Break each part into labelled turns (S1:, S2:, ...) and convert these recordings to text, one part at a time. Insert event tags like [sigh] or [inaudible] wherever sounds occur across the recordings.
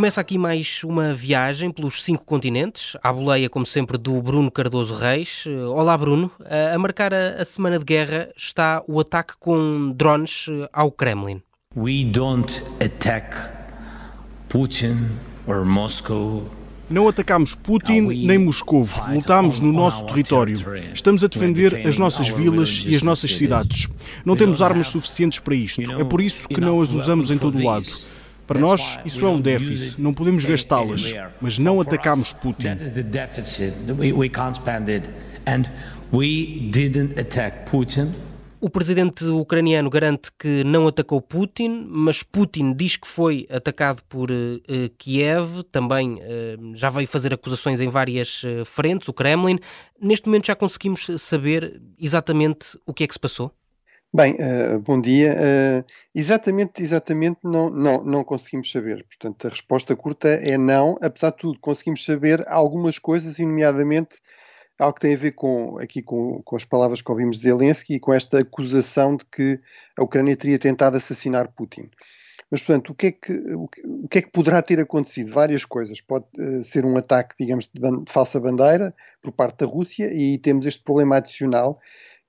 S1: começa aqui mais uma viagem pelos cinco continentes, à boleia, como sempre, do Bruno Cardoso Reis. Olá, Bruno. A marcar a semana de guerra está o ataque com drones ao Kremlin.
S2: We don't attack Putin or Moscow
S3: não atacámos Putin nem Moscou, lutámos no nosso território. Estamos a defender as nossas vilas e as nossas cidades. Não temos armas suficientes para isto. É por isso que não as usamos em todo o lado. Para nós, isso é um déficit. Não podemos gastá-las, mas não atacámos Putin.
S2: And we didn't attack Putin.
S1: O presidente ucraniano garante que não atacou Putin, mas Putin diz que foi atacado por uh, Kiev, também uh, já veio fazer acusações em várias uh, frentes, o Kremlin. Neste momento já conseguimos saber exatamente o que é que se passou?
S4: Bem, bom dia. exatamente, exatamente não, não, não conseguimos saber. Portanto, a resposta curta é não. Apesar de tudo, conseguimos saber algumas coisas, nomeadamente algo que tem a ver com, aqui com, com as palavras que ouvimos de Zelensky e com esta acusação de que a Ucrânia teria tentado assassinar Putin. Mas, portanto, o que, é que, o, que é que poderá ter acontecido? Várias coisas. Pode uh, ser um ataque, digamos, de, de, falsa bandeira por parte da Rússia e temos este problema adicional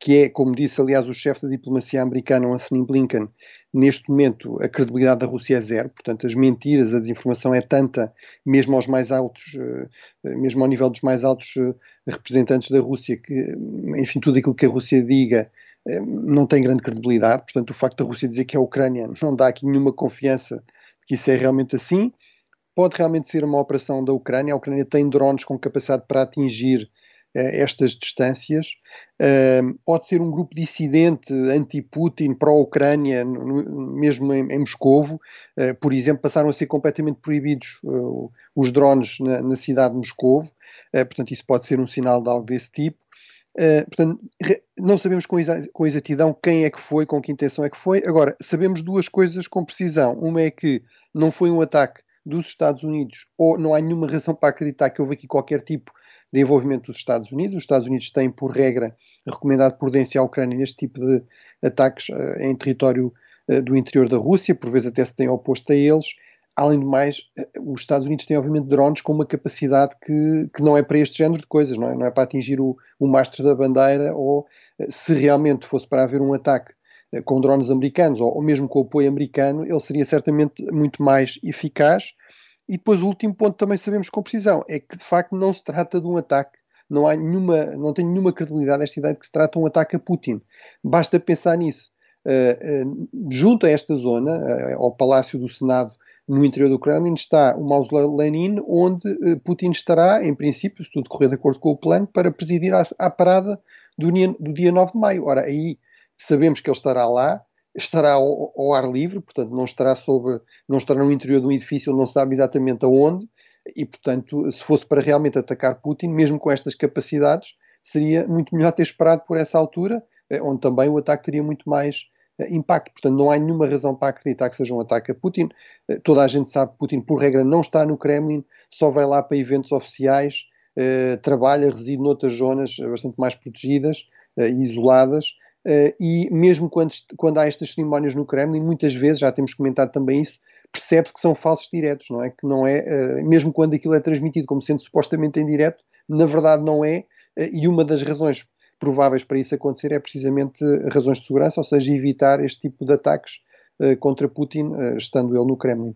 S4: que é, como disse aliás o chefe da diplomacia americana, Anthony Blinken, neste momento a credibilidade da Rússia é zero, portanto as mentiras, a desinformação é tanta, mesmo aos mais altos, eh, mesmo ao nível dos mais altos eh, representantes da Rússia, que, enfim, tudo aquilo que a Rússia diga eh, não tem grande credibilidade, portanto o facto da Rússia dizer que é a Ucrânia [laughs] não dá aqui nenhuma confiança de que isso é realmente assim, pode realmente ser uma operação da Ucrânia, a Ucrânia tem drones com capacidade para atingir eh, estas distâncias. pode ser um grupo dissidente anti-Putin, pró-Ucrânia, mesmo em, em Moscovo. Eh, por exemplo, passaram a ser completamente proibidos eh, os drones na, na cidade de Moscovo. portanto, isso pode ser um sinal de algo desse tipo. Uh, portanto, não sabemos com, exa com, exatidão quem é que foi, com que intenção é que foi. Agora, sabemos duas coisas com precisão. Uma é que não foi um ataque dos Estados Unidos, ou não há nenhuma razão para acreditar que houve aqui qualquer tipo de envolvimento dos Estados Unidos. Os Estados Unidos têm, por regra, recomendado prudência à Ucrânia neste tipo de ataques uh, em território uh, do interior da Rússia, por vezes até se têm oposto a eles. Além do mais, uh, os Estados Unidos têm, obviamente, drones com uma capacidade que, que não é para este género de coisas, não é, não é para atingir o, o mastro da bandeira ou se realmente fosse para haver um ataque com drones americanos ou, ou mesmo com o apoio americano, ele seria certamente muito mais eficaz e depois o último ponto também sabemos com precisão, é que de facto não se trata de um ataque, não há nenhuma, não tem nenhuma credibilidade esta ideia de que se trata de um ataque a Putin. Basta pensar nisso. Uh, uh, junto a esta zona, uh, ao Palácio do Senado, no interior do Kremlin, está o mausoléu Lenin, onde Putin estará, em princípio, se tudo correr de acordo com o plano, para presidir a, a parada do do dia 9 de maio. Ora, aí sabemos que ele estará lá, estará ao, ao, ar livre, portanto não estará sobre, não estará no interior de um edifício, não sabe exatamente aonde, e portanto, se fosse para realmente atacar Putin, mesmo com estas capacidades, seria muito melhor ter esperado por essa altura, eh, onde também o ataque teria muito mais eh, impacto. Portanto, não há nenhuma razão para acreditar que seja um ataque a Putin. Eh, toda a gente sabe que Putin, por regra, não está no Kremlin, só vai lá para eventos oficiais, trabalha, reside noutras zonas bastante mais protegidas e isoladas, Uh, e mesmo quando, quando há estas cerimónias no Kremlin, muitas vezes, já temos comentado também isso, percebe-se que são falsos diretos, não é? Que não é, uh, mesmo quando aquilo é transmitido como sendo supostamente em direto, na verdade não é, uh, e uma das razões prováveis para isso acontecer é precisamente razões de segurança, ou seja, evitar este tipo de ataques contra Putin, estando ele no Kremlin.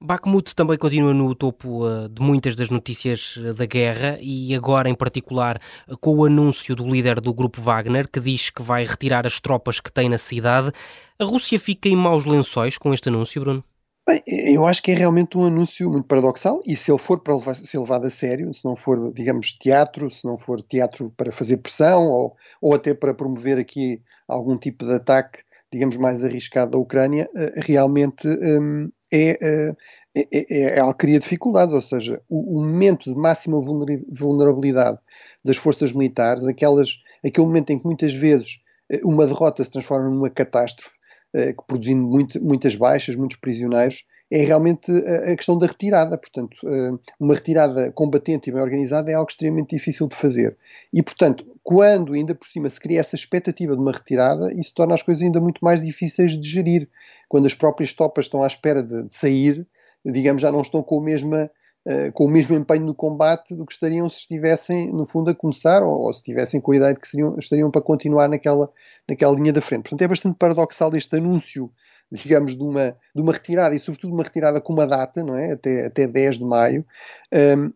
S1: Bakhmut também continua no topo uh, de muitas das notícias uh, da guerra e agora em particular com o anúncio do líder do grupo Wagner que diz que vai retirar as tropas que tem na cidade. A Rússia fica em maus lençóis com este anúncio, Bruno?
S4: Bem, eu acho que é realmente um anúncio muito paradoxal e se ele for para levar, ser levado a sério, se não for, digamos, teatro, se não for teatro para fazer pressão ou, ou até para promover aqui algum tipo de ataque, digamos, mais arriscado à Ucrânia, realmente um, é, é, é, é algo que cria dificuldades, ou seja, o, o, momento de máxima vulnerabilidade das forças militares, aquelas, aquele momento em que muitas vezes eh, uma derrota se transforma numa catástrofe, eh, produzindo muito, muitas baixas, muitos prisioneiros, é realmente a, a questão da retirada. Portanto, eh, uma retirada combatente e bem organizada é algo extremamente difícil de fazer. E, portanto, quando ainda por cima se cria essa expectativa de uma retirada, isso torna as coisas ainda muito mais difíceis de gerir. Quando as próprias tropas estão à espera de, de sair, digamos, já não estão com, a mesma, uh, com o mesmo empenho no combate do que estariam se estivessem, no fundo, a começar ou, ou se estivessem com a ideia de que seriam, estariam para continuar naquela, naquela linha da frente. Portanto, é bastante paradoxal este anúncio digamos, de uma, de uma retirada, e sobretudo uma retirada com uma data, não é? Até, até 10 de maio. Um,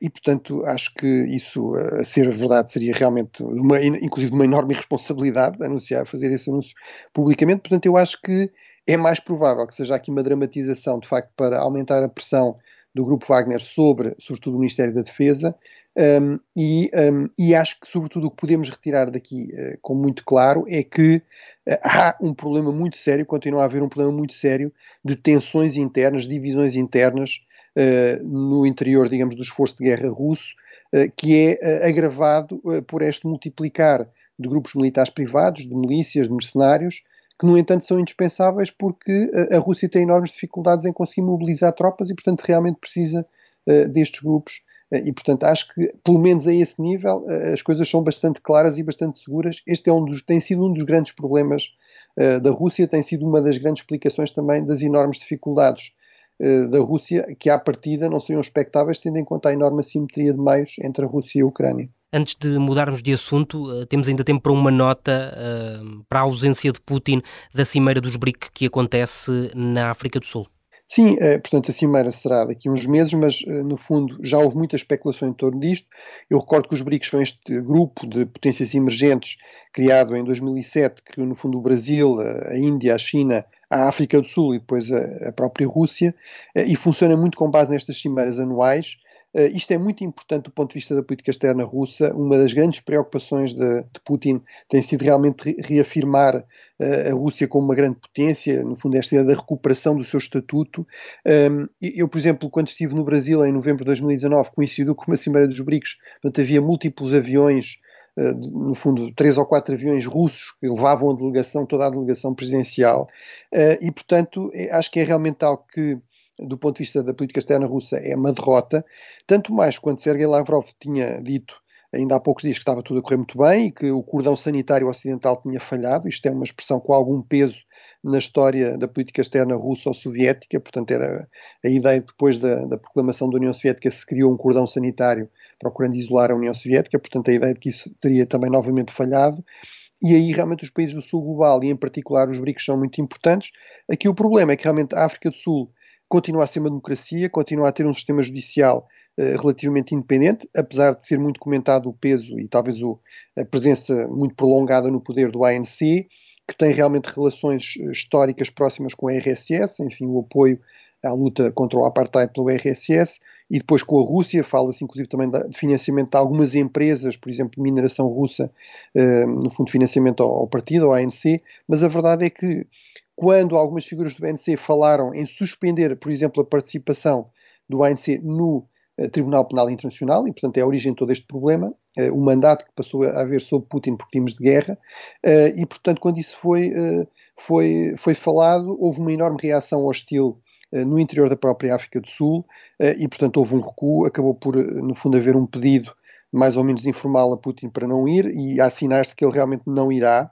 S4: e, portanto, acho que isso, a ser verdade, seria realmente, uma, inclusive, uma enorme irresponsabilidade anunciar, fazer esse anúncio publicamente. Portanto, eu acho que é mais provável que seja aqui uma dramatização, de facto, para aumentar a pressão do Grupo Wagner sobre, sobretudo, o Ministério da Defesa, um, e, um, e, acho que, sobretudo, o que podemos retirar daqui uh, com muito claro é que uh, há um problema muito sério, continua a haver um problema muito sério de tensões internas, divisões internas uh, no interior, digamos, do esforço de guerra russo, que é agravado por este multiplicar de grupos militares privados, de milícias, de mercenários, que, no entanto, são indispensáveis porque a, a Rússia tem enormes dificuldades em conseguir mobilizar tropas e, portanto, realmente precisa destes grupos e, portanto, acho que, pelo menos a esse nível, as coisas são bastante claras e bastante seguras. Este é um dos, tem sido um dos grandes problemas da Rússia, tem sido uma das grandes explicações também das enormes dificuldades da Rússia, que à partida não seriam expectáveis, tendo em conta a enorme assimetria de meios entre a Rússia e a Ucrânia.
S1: Antes de mudarmos de assunto, uh, temos ainda tempo para uma nota para a ausência de Putin da Cimeira dos BRIC que acontece na África do Sul.
S4: Sim, eh, portanto, a Cimeira será daqui a uns meses, mas eh, no fundo já houve muita especulação em torno disto. Eu recordo que os BRICS são este grupo de potências emergentes criado em 2007, que no fundo o Brasil, a Índia, a China, a África do Sul e depois a, própria Rússia, eh, e funciona muito com base nestas cimeiras anuais Uh, isto é muito importante do ponto de vista da política externa russa. Uma das grandes preocupações de, de Putin tem sido realmente re reafirmar uh, a Rússia como uma grande potência, no fundo, esta ideia da recuperação do seu estatuto. Um, eu, por exemplo, quando estive no Brasil em novembro de 2019, coincidiu com uma Cimeira dos BRICS, portanto, havia múltiplos aviões. Uh, no fundo, três ou quatro aviões russos que levavam a delegação, toda a delegação presidencial, e portanto, acho que é realmente algo que do ponto de vista da política externa russa, é uma derrota, tanto mais quando Sergei Lavrov tinha dito ainda há poucos dias que estava tudo a correr muito bem e que o cordão sanitário ocidental tinha falhado. Isto é uma expressão com algum peso na história da política externa russa ou soviética, portanto, era a ideia que depois da, da, proclamação da União Soviética se criou um cordão sanitário procurando isolar a União Soviética, portanto, a ideia de que isso teria também novamente falhado. E aí, realmente, os países do sul global e, em particular, os BRICS são muito importantes. Aqui o problema é que, realmente, a África do Sul continua a ser uma democracia, continua a ter um sistema judicial uh, relativamente independente, apesar de ser muito comentado o peso e talvez o, a presença muito prolongada no poder do ANC, que tem realmente relações eh, históricas próximas com a RSS, enfim, o apoio à luta contra o apartheid pelo RSS, e depois com a Rússia, fala-se inclusive também de financiamento de algumas empresas, por exemplo, mineração russa, uh, no fundo financiamento ao, ao partido, ao ANC, mas a verdade é que quando algumas figuras do ANC falaram em suspender, por exemplo, a participação do ANC no uh, Tribunal Penal Internacional, e portanto é a origem de todo este problema, uh, o mandato que passou a haver sob Putin por crimes de guerra, uh, e portanto quando isso foi, foi, foi falado, houve uma enorme reação hostil no interior da própria África do Sul, e portanto houve um recuo, acabou por, no fundo, haver um pedido mais ou menos informal a Putin para não ir, e há sinais de que ele realmente não irá,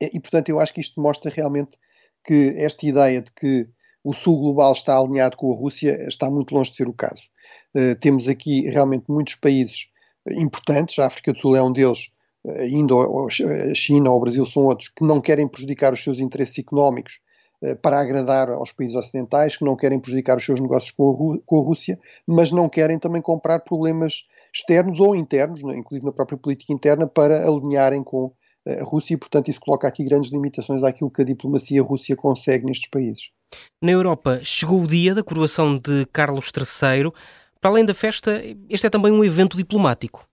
S4: e, portanto, eu acho que isto mostra realmente que esta ideia de que o Sul global está alinhado com a Rússia está muito longe de ser o caso. Uh, temos aqui realmente muitos países importantes, a África do Sul é um deles, ainda a China ou o Brasil são outros, que não querem prejudicar os seus interesses económicos uh, para agradar aos países ocidentais, que não querem prejudicar os seus negócios com a, com a Rússia, mas não querem também comprar problemas externos ou internos, né, inclusive na própria política interna, para alinharem com a Rússia e, portanto, isso coloca aqui grandes limitações àquilo que a diplomacia russa consegue nestes países.
S1: Na Europa, chegou o dia da coroação de Carlos III. Para além da festa, este é também um evento diplomático.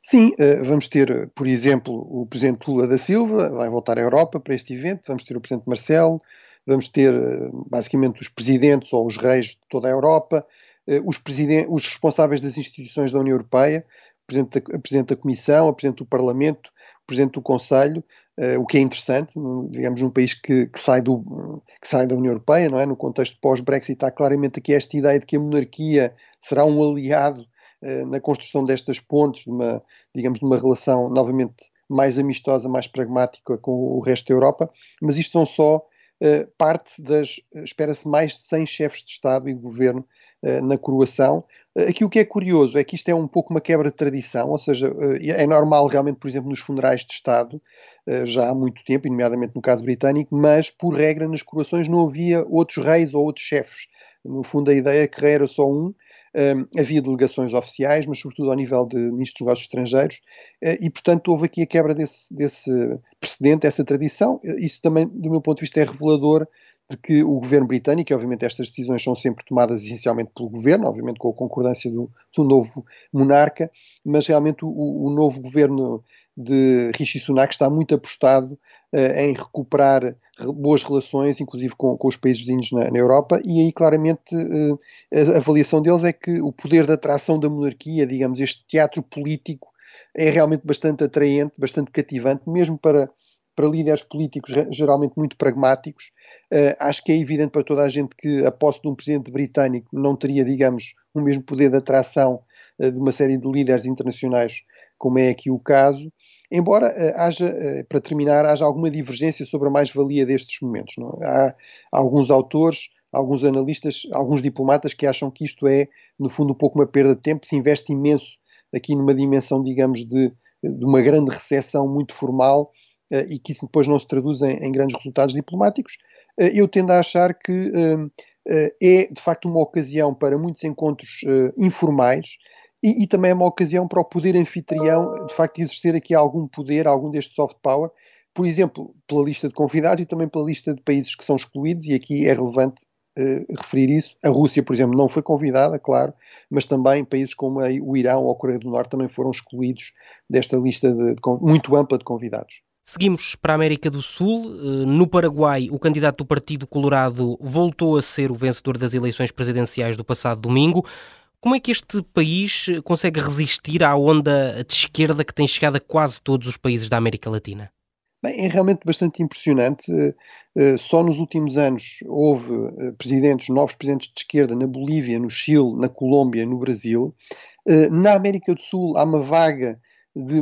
S4: Sim, eh, vamos ter, por exemplo, o Presidente Lula da Silva, vai voltar à Europa para este evento, vamos ter o Presidente Marcelo, vamos ter eh, basicamente os presidentes ou os reis de toda a Europa, eh, os, os responsáveis das instituições da União Europeia, o Presidente da, a Presidente da Comissão, a Presidente do Parlamento, Presidente do Conselho, uh, o que é interessante, digamos, num país que, que, sai do, que sai da União Europeia, não é? No contexto pós-Brexit, há claramente aqui esta ideia de que a monarquia será um aliado uh, na construção destas pontes, de uma, digamos, de uma relação novamente mais amistosa, mais pragmática com o resto da Europa, mas isto não só parte das, espera-se, mais de 100 chefes de Estado e de governo na coroação. Aqui o que é curioso é que isto é um pouco uma quebra de tradição, ou seja, é normal realmente, por exemplo, nos funerais de Estado, já há muito tempo, nomeadamente no caso britânico, mas por regra nas coroações não havia outros reis ou outros chefes. No fundo, a ideia é que rei era só um, um, havia delegações oficiais, mas sobretudo ao nível de ministros dos negócios estrangeiros, e portanto houve aqui a quebra desse, desse precedente, essa tradição. Isso também, do meu ponto de vista, é revelador de que o governo britânico, e obviamente estas decisões são sempre tomadas essencialmente pelo governo, obviamente com a concordância do, do novo monarca, mas realmente o, o novo governo de Rishi Sunak está muito apostado uh, em recuperar boas relações, inclusive com, com os países vizinhos na, na, Europa, e aí claramente uh, a avaliação deles é que o poder de atração da monarquia, digamos, este teatro político, é realmente bastante atraente, bastante cativante, mesmo para, para líderes políticos geralmente muito pragmáticos. Uh, acho que é evidente para toda a gente que a posse de um presidente britânico não teria, digamos, o mesmo poder de atração uh, de uma série de líderes internacionais, como é aqui o caso. Embora uh, haja, para terminar, haja alguma divergência sobre a mais-valia destes momentos. É? Há, alguns autores, alguns analistas, alguns diplomatas que acham que isto é, no fundo, um pouco uma perda de tempo, se investe imenso aqui numa dimensão, digamos, de, de uma grande recessão muito formal e que isso depois não se traduz em, em grandes resultados diplomáticos. eu tendo a achar que é, de facto, uma ocasião para muitos encontros informais, e, e, também é uma ocasião para o poder anfitrião, de facto, exercer aqui algum poder, algum deste soft power, por exemplo, pela lista de convidados e também pela lista de países que são excluídos, e aqui é relevante uh, referir isso. A Rússia, por exemplo, não foi convidada, claro, mas também países como o Irão ou a Coreia do Norte também foram excluídos desta lista de, de, muito ampla de convidados.
S1: Seguimos para a América do Sul. Eh, no Paraguai, o candidato do Partido Colorado voltou a ser o vencedor das eleições presidenciais do passado domingo. Como é que este país consegue resistir à onda de esquerda que tem chegado a quase todos os países da América Latina?
S4: Bem, é realmente bastante impressionante. Eh, eh, só nos últimos anos houve eh, presidentes, novos presidentes de esquerda na Bolívia, no Chile, na Colômbia, no Brasil. Na América do Sul há uma vaga de,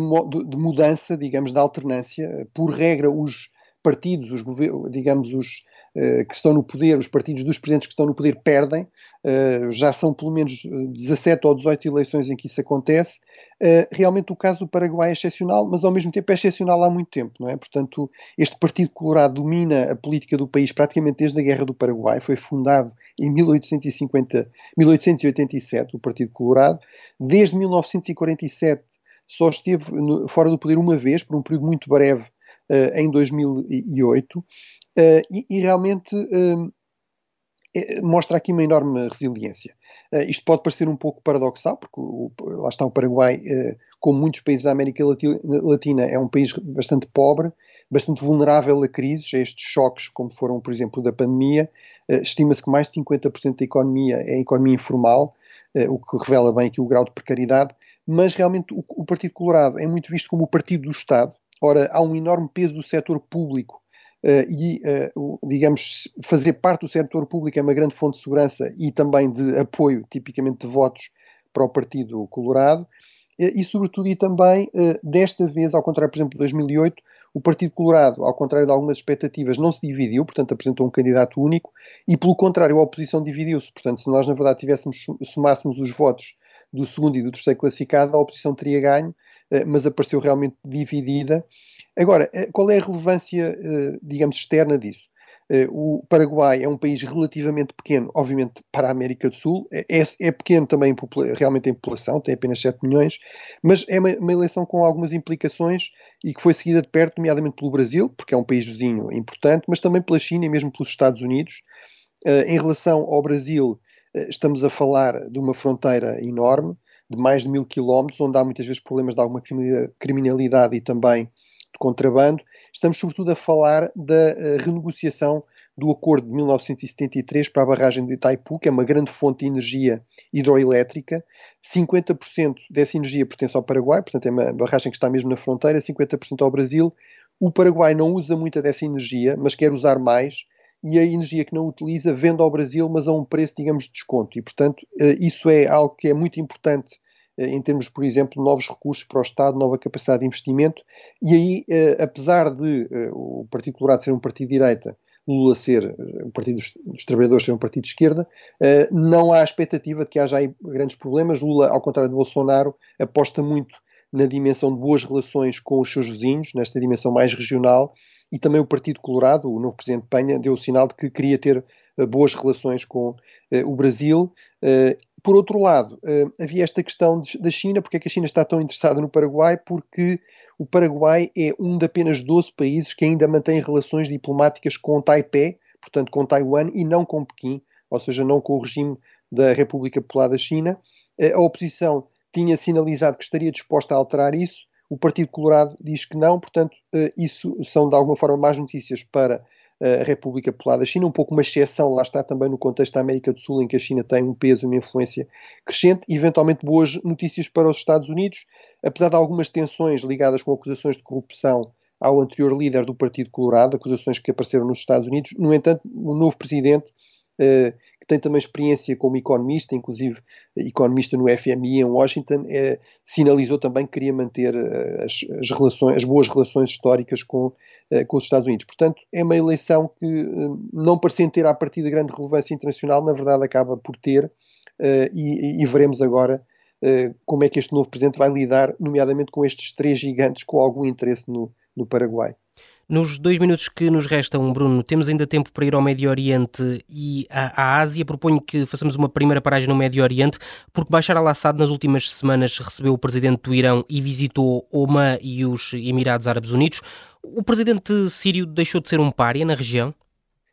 S4: de mudança, digamos, da alternância. Por regra, os partidos, os digamos, os, eh, que estão no poder, os partidos dos presidentes que estão no poder perdem, uh, já são pelo menos 17 ou 18 eleições em que isso acontece. Uh, realmente o caso do Paraguai é excepcional, mas ao mesmo tempo é excepcional há muito tempo, não é? Portanto, este Partido Colorado domina a política do país praticamente desde a Guerra do Paraguai, foi fundado em 1850, 1887, o Partido Colorado. Desde 1947 só esteve no, fora do poder uma vez, por um período muito breve, Uh, em 2008 Uh, e, e, realmente uh, mostra aqui uma enorme resiliência. Uh, isto pode parecer um pouco paradoxal, porque o, lá está o Paraguai, como muitos países da América Latina, é um país bastante pobre, bastante vulnerável a crises, a estes choques, como foram, por exemplo, da pandemia. Estima-se que mais de 50% da economia é economia informal, o que revela bem aqui o grau de precariedade, mas realmente o, o Partido Colorado é muito visto como o partido do Estado. Ora, há um enorme peso do setor público Uh, e, uh, digamos, fazer parte do setor público é uma grande fonte de segurança e também de apoio, tipicamente de votos, para o Partido Colorado. Uh, e, sobretudo, e também, desta vez, ao contrário, por exemplo, de 2008, o Partido Colorado, ao contrário de algumas expectativas, não se dividiu, portanto, apresentou um candidato único, e, pelo contrário, a oposição dividiu-se. Portanto, se nós, na verdade, tivéssemos, somássemos os votos do segundo e do terceiro classificado, a oposição teria ganho, mas apareceu realmente dividida Agora, eh, qual é a relevância, eh, digamos, externa disso? Eh, o Paraguai é um país relativamente pequeno, obviamente, para a América do Sul. É, é, é pequeno também realmente em população, tem apenas 7 milhões, mas é uma, uma, eleição com algumas implicações e que foi seguida de perto, nomeadamente pelo Brasil, porque é um país vizinho importante, mas também pela China e mesmo pelos Estados Unidos. em relação ao Brasil, estamos a falar de uma fronteira enorme, de mais de mil quilómetros, onde há muitas vezes problemas de alguma criminalidade e também de contrabando, estamos sobretudo a falar da uh, renegociação do acordo de 1973 para a barragem de Itaipu, que é uma grande fonte de energia hidroelétrica. 50% dessa energia pertence ao Paraguai, portanto é uma barragem que está mesmo na fronteira, 50% ao Brasil. O Paraguai não usa muita dessa energia, mas quer usar mais, e a energia que não utiliza vende ao Brasil, mas a um preço, digamos, de desconto. E, portanto, eh, isso é algo que é muito importante eh, em termos, por exemplo, de novos recursos para o Estado, nova capacidade de investimento, e aí, eh, apesar de o Partido Colorado ser um partido de direita, Lula ser, o Partido dos, Trabalhadores ser um partido de esquerda, não há expectativa de que haja aí grandes problemas. Lula, ao contrário de Bolsonaro, aposta muito na dimensão de boas relações com os seus vizinhos, nesta dimensão mais regional, e também o Partido Colorado, o novo presidente Penha, deu o sinal de que queria ter uh, boas relações com uh, o Brasil. Uh, por outro lado, havia esta questão da China, porque é que a China está tão interessada no Paraguai? Porque o Paraguai é um de apenas 12 países que ainda mantém relações diplomáticas com Taipei, portanto com Taiwan, e não com Pequim, ou seja, não com o regime da República Popular da China. A oposição tinha sinalizado que estaria disposta a alterar isso, o Partido Colorado diz que não, portanto, eh, isso são de alguma forma más notícias para eh, a República Popular da China, um pouco uma exceção, lá está também no contexto da América do Sul, em que a China tem um peso e uma influência crescente, eventualmente boas notícias para os Estados Unidos, apesar de algumas tensões ligadas com acusações de corrupção ao anterior líder do Partido Colorado, acusações que apareceram nos Estados Unidos. No entanto, o novo presidente uh, que tem também experiência como economista, inclusive economista no FMI em Washington, uh, sinalizou também que queria manter uh, as, as, relações, as boas relações históricas com, com os Estados Unidos. Portanto, é uma eleição que, não parecendo ter a partir de grande relevância internacional, na verdade acaba por ter, e, e, veremos agora como é que este novo presidente vai lidar, nomeadamente com estes três gigantes com algum interesse no, no Paraguai.
S1: Nos dois minutos que nos restam, Bruno, temos ainda tempo para ir ao Médio Oriente e à, Ásia. Proponho que façamos uma primeira paragem no Médio Oriente, porque Bashar al-Assad nas últimas semanas recebeu o presidente do Irão e visitou Oman e os Emirados Árabes Unidos. O presidente sírio deixou de ser um pária na região?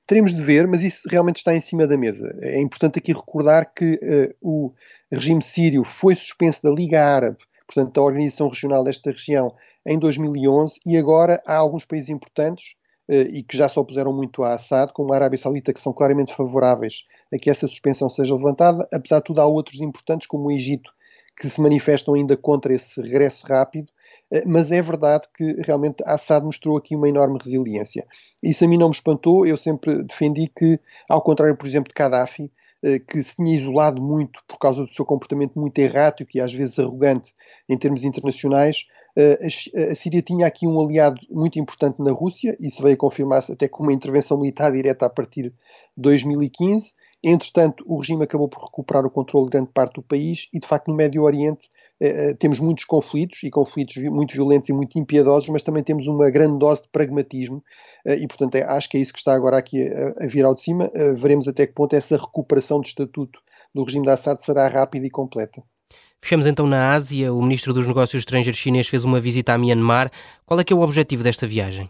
S4: Teremos de ver, mas isso realmente está em cima da mesa. É importante aqui recordar que uh, o regime sírio foi suspenso da Liga Árabe, portanto, da organização regional desta região, em 2011 e agora há alguns países importantes uh, e que já se opuseram muito a Assad, como a Arábia Saudita, que são claramente favoráveis a que essa suspensão seja levantada. Apesar de tudo, há outros importantes, como o Egito, que se manifestam ainda contra esse regresso rápido. Uh, mas é verdade que realmente Assad mostrou aqui uma enorme resiliência. Isso a mim não me espantou. Eu sempre defendi que, ao contrário, por exemplo, de Gaddafi, uh, que se tinha isolado muito por causa do seu comportamento muito errático e às vezes arrogante em termos internacionais, eh, a Síria tinha aqui um aliado muito importante na Rússia, isso veio confirmar-se até com uma intervenção militar direta a partir de 2015. Entretanto, o regime acabou por recuperar o controle de grande parte do país e, de facto, no Médio Oriente eh, eh, temos muitos conflitos e conflitos muito violentos e muito impiedosos, mas também temos uma grande dose de pragmatismo e, portanto, é, acho que é isso que está agora aqui a, a vir ao de cima. veremos até que ponto essa recuperação do estatuto do regime de Assad será rápida e completa.
S1: Fechamos então na Ásia. O ministro dos Negócios Estrangeiros chinês fez uma visita a Myanmar. Qual é que é o objetivo desta viagem?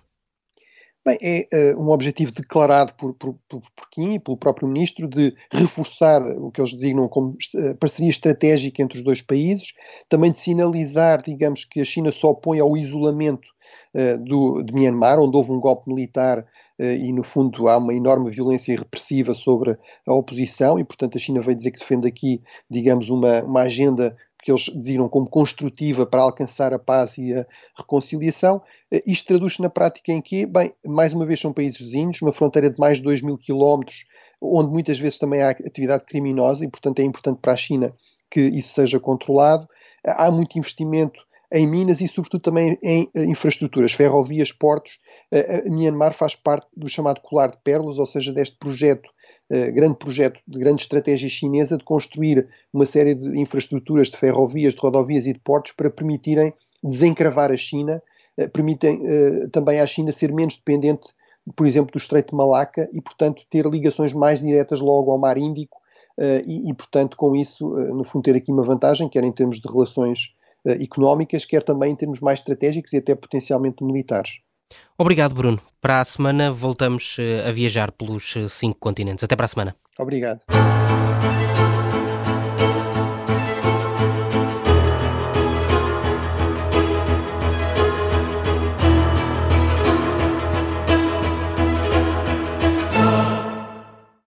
S4: Bem, é uh, um objetivo declarado por, por, por, e pelo próprio ministro de reforçar o que eles designam como uh, parceria estratégica entre os dois países, também de sinalizar, digamos, que a China só opõe ao isolamento uh, do, de Myanmar, onde houve um golpe militar e, no fundo, há uma enorme violência repressiva sobre a oposição, e, portanto, a China veio dizer que defende aqui, digamos, uma, uma agenda que eles designam como construtiva para alcançar a paz e a reconciliação. Isto traduz-se na prática em que, bem, mais uma vez são países vizinhos, uma fronteira de mais de 2 mil quilómetros, onde muitas vezes também há atividade criminosa e, portanto, é importante para a China que isso seja controlado. Há muito investimento em Minas e, sobretudo, também em eh, infraestruturas, ferrovias, portos. Uh, Myanmar faz parte do chamado colar de pérolas, ou seja, deste projeto, uh, grande projeto de grande estratégia chinesa de construir uma série de infraestruturas de ferrovias, de rodovias e de portos para permitirem desencravar a China, uh, permitem também à China ser menos dependente, por exemplo, do Estreito de Malaca e, portanto, ter ligações mais diretas logo ao Mar Índico e, e, portanto, com isso, no fundo, ter aqui uma vantagem, quer em termos de relações uh, económicas, quer também em termos mais estratégicos e até potencialmente militares.
S1: Obrigado, Bruno. Para a semana voltamos uh, a viajar pelos uh, cinco continentes. Até para a semana.
S4: Obrigado.